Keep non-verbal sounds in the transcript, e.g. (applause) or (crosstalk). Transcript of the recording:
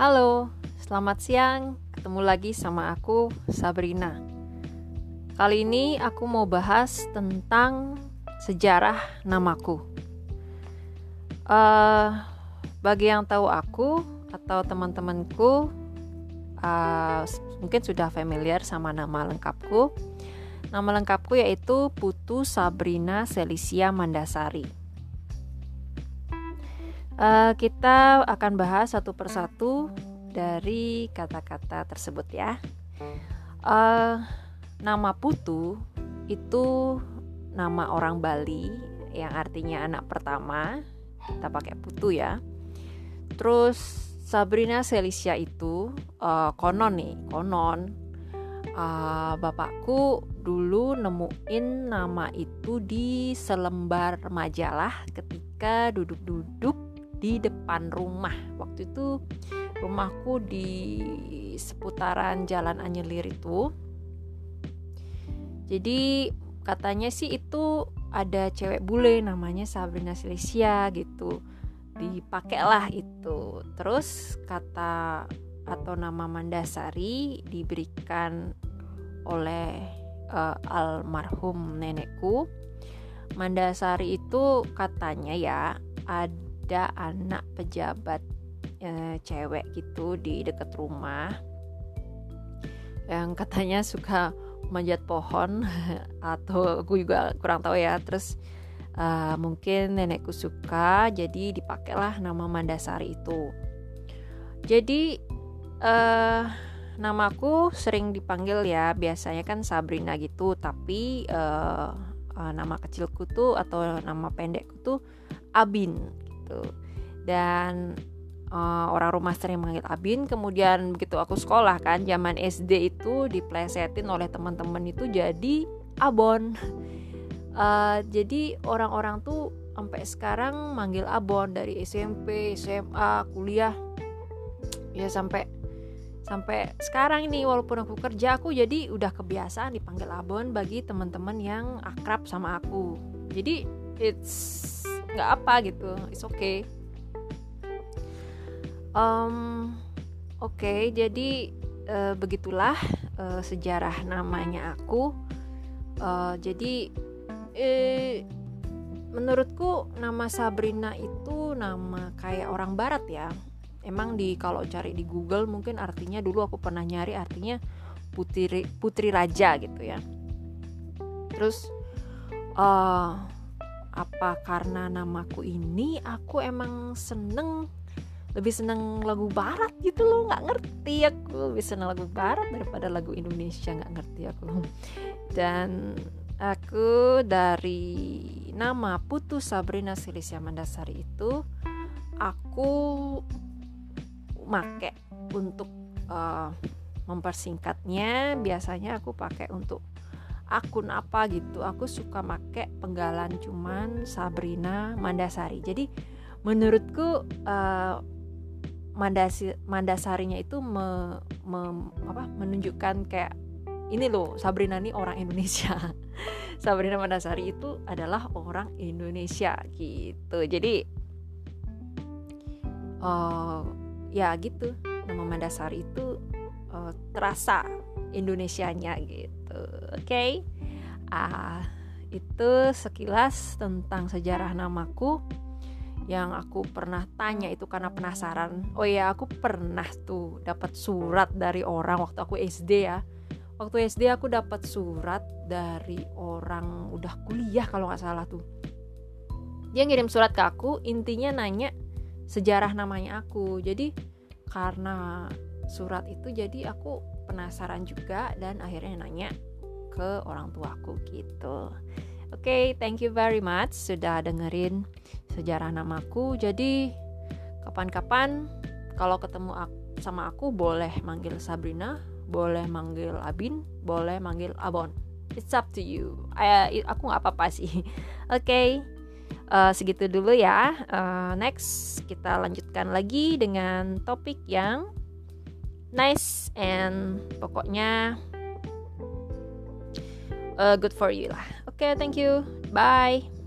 Halo, selamat siang. Ketemu lagi sama aku, Sabrina. Kali ini aku mau bahas tentang sejarah namaku. Uh, bagi yang tahu aku atau teman-temanku, uh, mungkin sudah familiar sama nama lengkapku. Nama lengkapku yaitu Putu Sabrina Selisia Mandasari. Uh, kita akan bahas satu persatu dari kata-kata tersebut ya. Uh, nama Putu itu nama orang Bali yang artinya anak pertama. Kita pakai Putu ya. Terus Sabrina Selisia itu uh, konon nih, konon uh, bapakku dulu nemuin nama itu di selembar majalah ketika duduk-duduk di depan rumah. Waktu itu rumahku di seputaran Jalan Anyelir itu. Jadi katanya sih itu ada cewek bule namanya Sabrina Silesia gitu. Dipakailah itu. Terus kata atau nama Mandasari diberikan oleh uh, almarhum nenekku. Mandasari itu katanya ya ada ada anak pejabat e, cewek gitu di dekat rumah yang katanya suka manjat pohon (laughs) atau aku juga kurang tahu ya. Terus uh, mungkin nenekku suka jadi dipakailah nama Mandasari itu. Jadi uh, namaku sering dipanggil ya. Biasanya kan Sabrina gitu tapi uh, nama kecilku tuh atau nama pendekku tuh Abin gitu. Dan uh, orang rumah sering manggil Abin kemudian begitu aku sekolah kan zaman SD itu diplesetin oleh teman-teman itu jadi Abon. Uh, (laughs) jadi orang-orang tuh sampai sekarang manggil Abon dari SMP SMA kuliah. Ya sampai sampai sekarang ini walaupun aku kerja aku jadi udah kebiasaan dipanggil Abon bagi teman-teman yang akrab sama aku. Jadi it's nggak apa gitu it's okay. Um, oke okay, jadi uh, begitulah uh, sejarah namanya aku. Uh, jadi eh, menurutku nama Sabrina itu nama kayak orang barat ya. Emang di kalau cari di Google mungkin artinya dulu aku pernah nyari artinya putri putri raja gitu ya. Terus uh, apa? Karena namaku ini aku emang seneng lebih seneng lagu barat gitu loh nggak ngerti aku. Lebih seneng lagu barat daripada lagu Indonesia nggak ngerti aku. Dan aku dari nama Putu Sabrina Silisia Mandasari itu aku make untuk uh, mempersingkatnya. Biasanya aku pakai untuk akun apa gitu aku suka make penggalan cuman Sabrina Mandasari. Jadi menurutku uh, Mandasi, Mandasarinya itu me, me, apa, menunjukkan kayak ini loh Sabrina ini orang Indonesia. (laughs) Sabrina Mandasari itu adalah orang Indonesia gitu. Jadi uh, ya gitu nama Mandasari itu uh, terasa Indonesianya gitu oke? Okay? ah itu sekilas tentang sejarah namaku. Yang aku pernah tanya itu karena penasaran. Oh ya aku pernah tuh dapat surat dari orang waktu aku SD ya. Waktu SD aku dapat surat dari orang udah kuliah kalau nggak salah tuh. Dia ngirim surat ke aku intinya nanya sejarah namanya aku. Jadi karena surat itu jadi aku penasaran juga dan akhirnya nanya ke orang tuaku gitu. Oke, okay, thank you very much sudah dengerin sejarah namaku. Jadi kapan-kapan kalau ketemu sama aku boleh manggil Sabrina, boleh manggil Abin, boleh manggil Abon. It's up to you. I, aku nggak apa-apa sih. (laughs) Oke. Okay. Uh, segitu dulu ya. Uh, next kita lanjutkan lagi dengan topik yang nice and pokoknya uh, good for you lah. Oke, okay, thank you. Bye.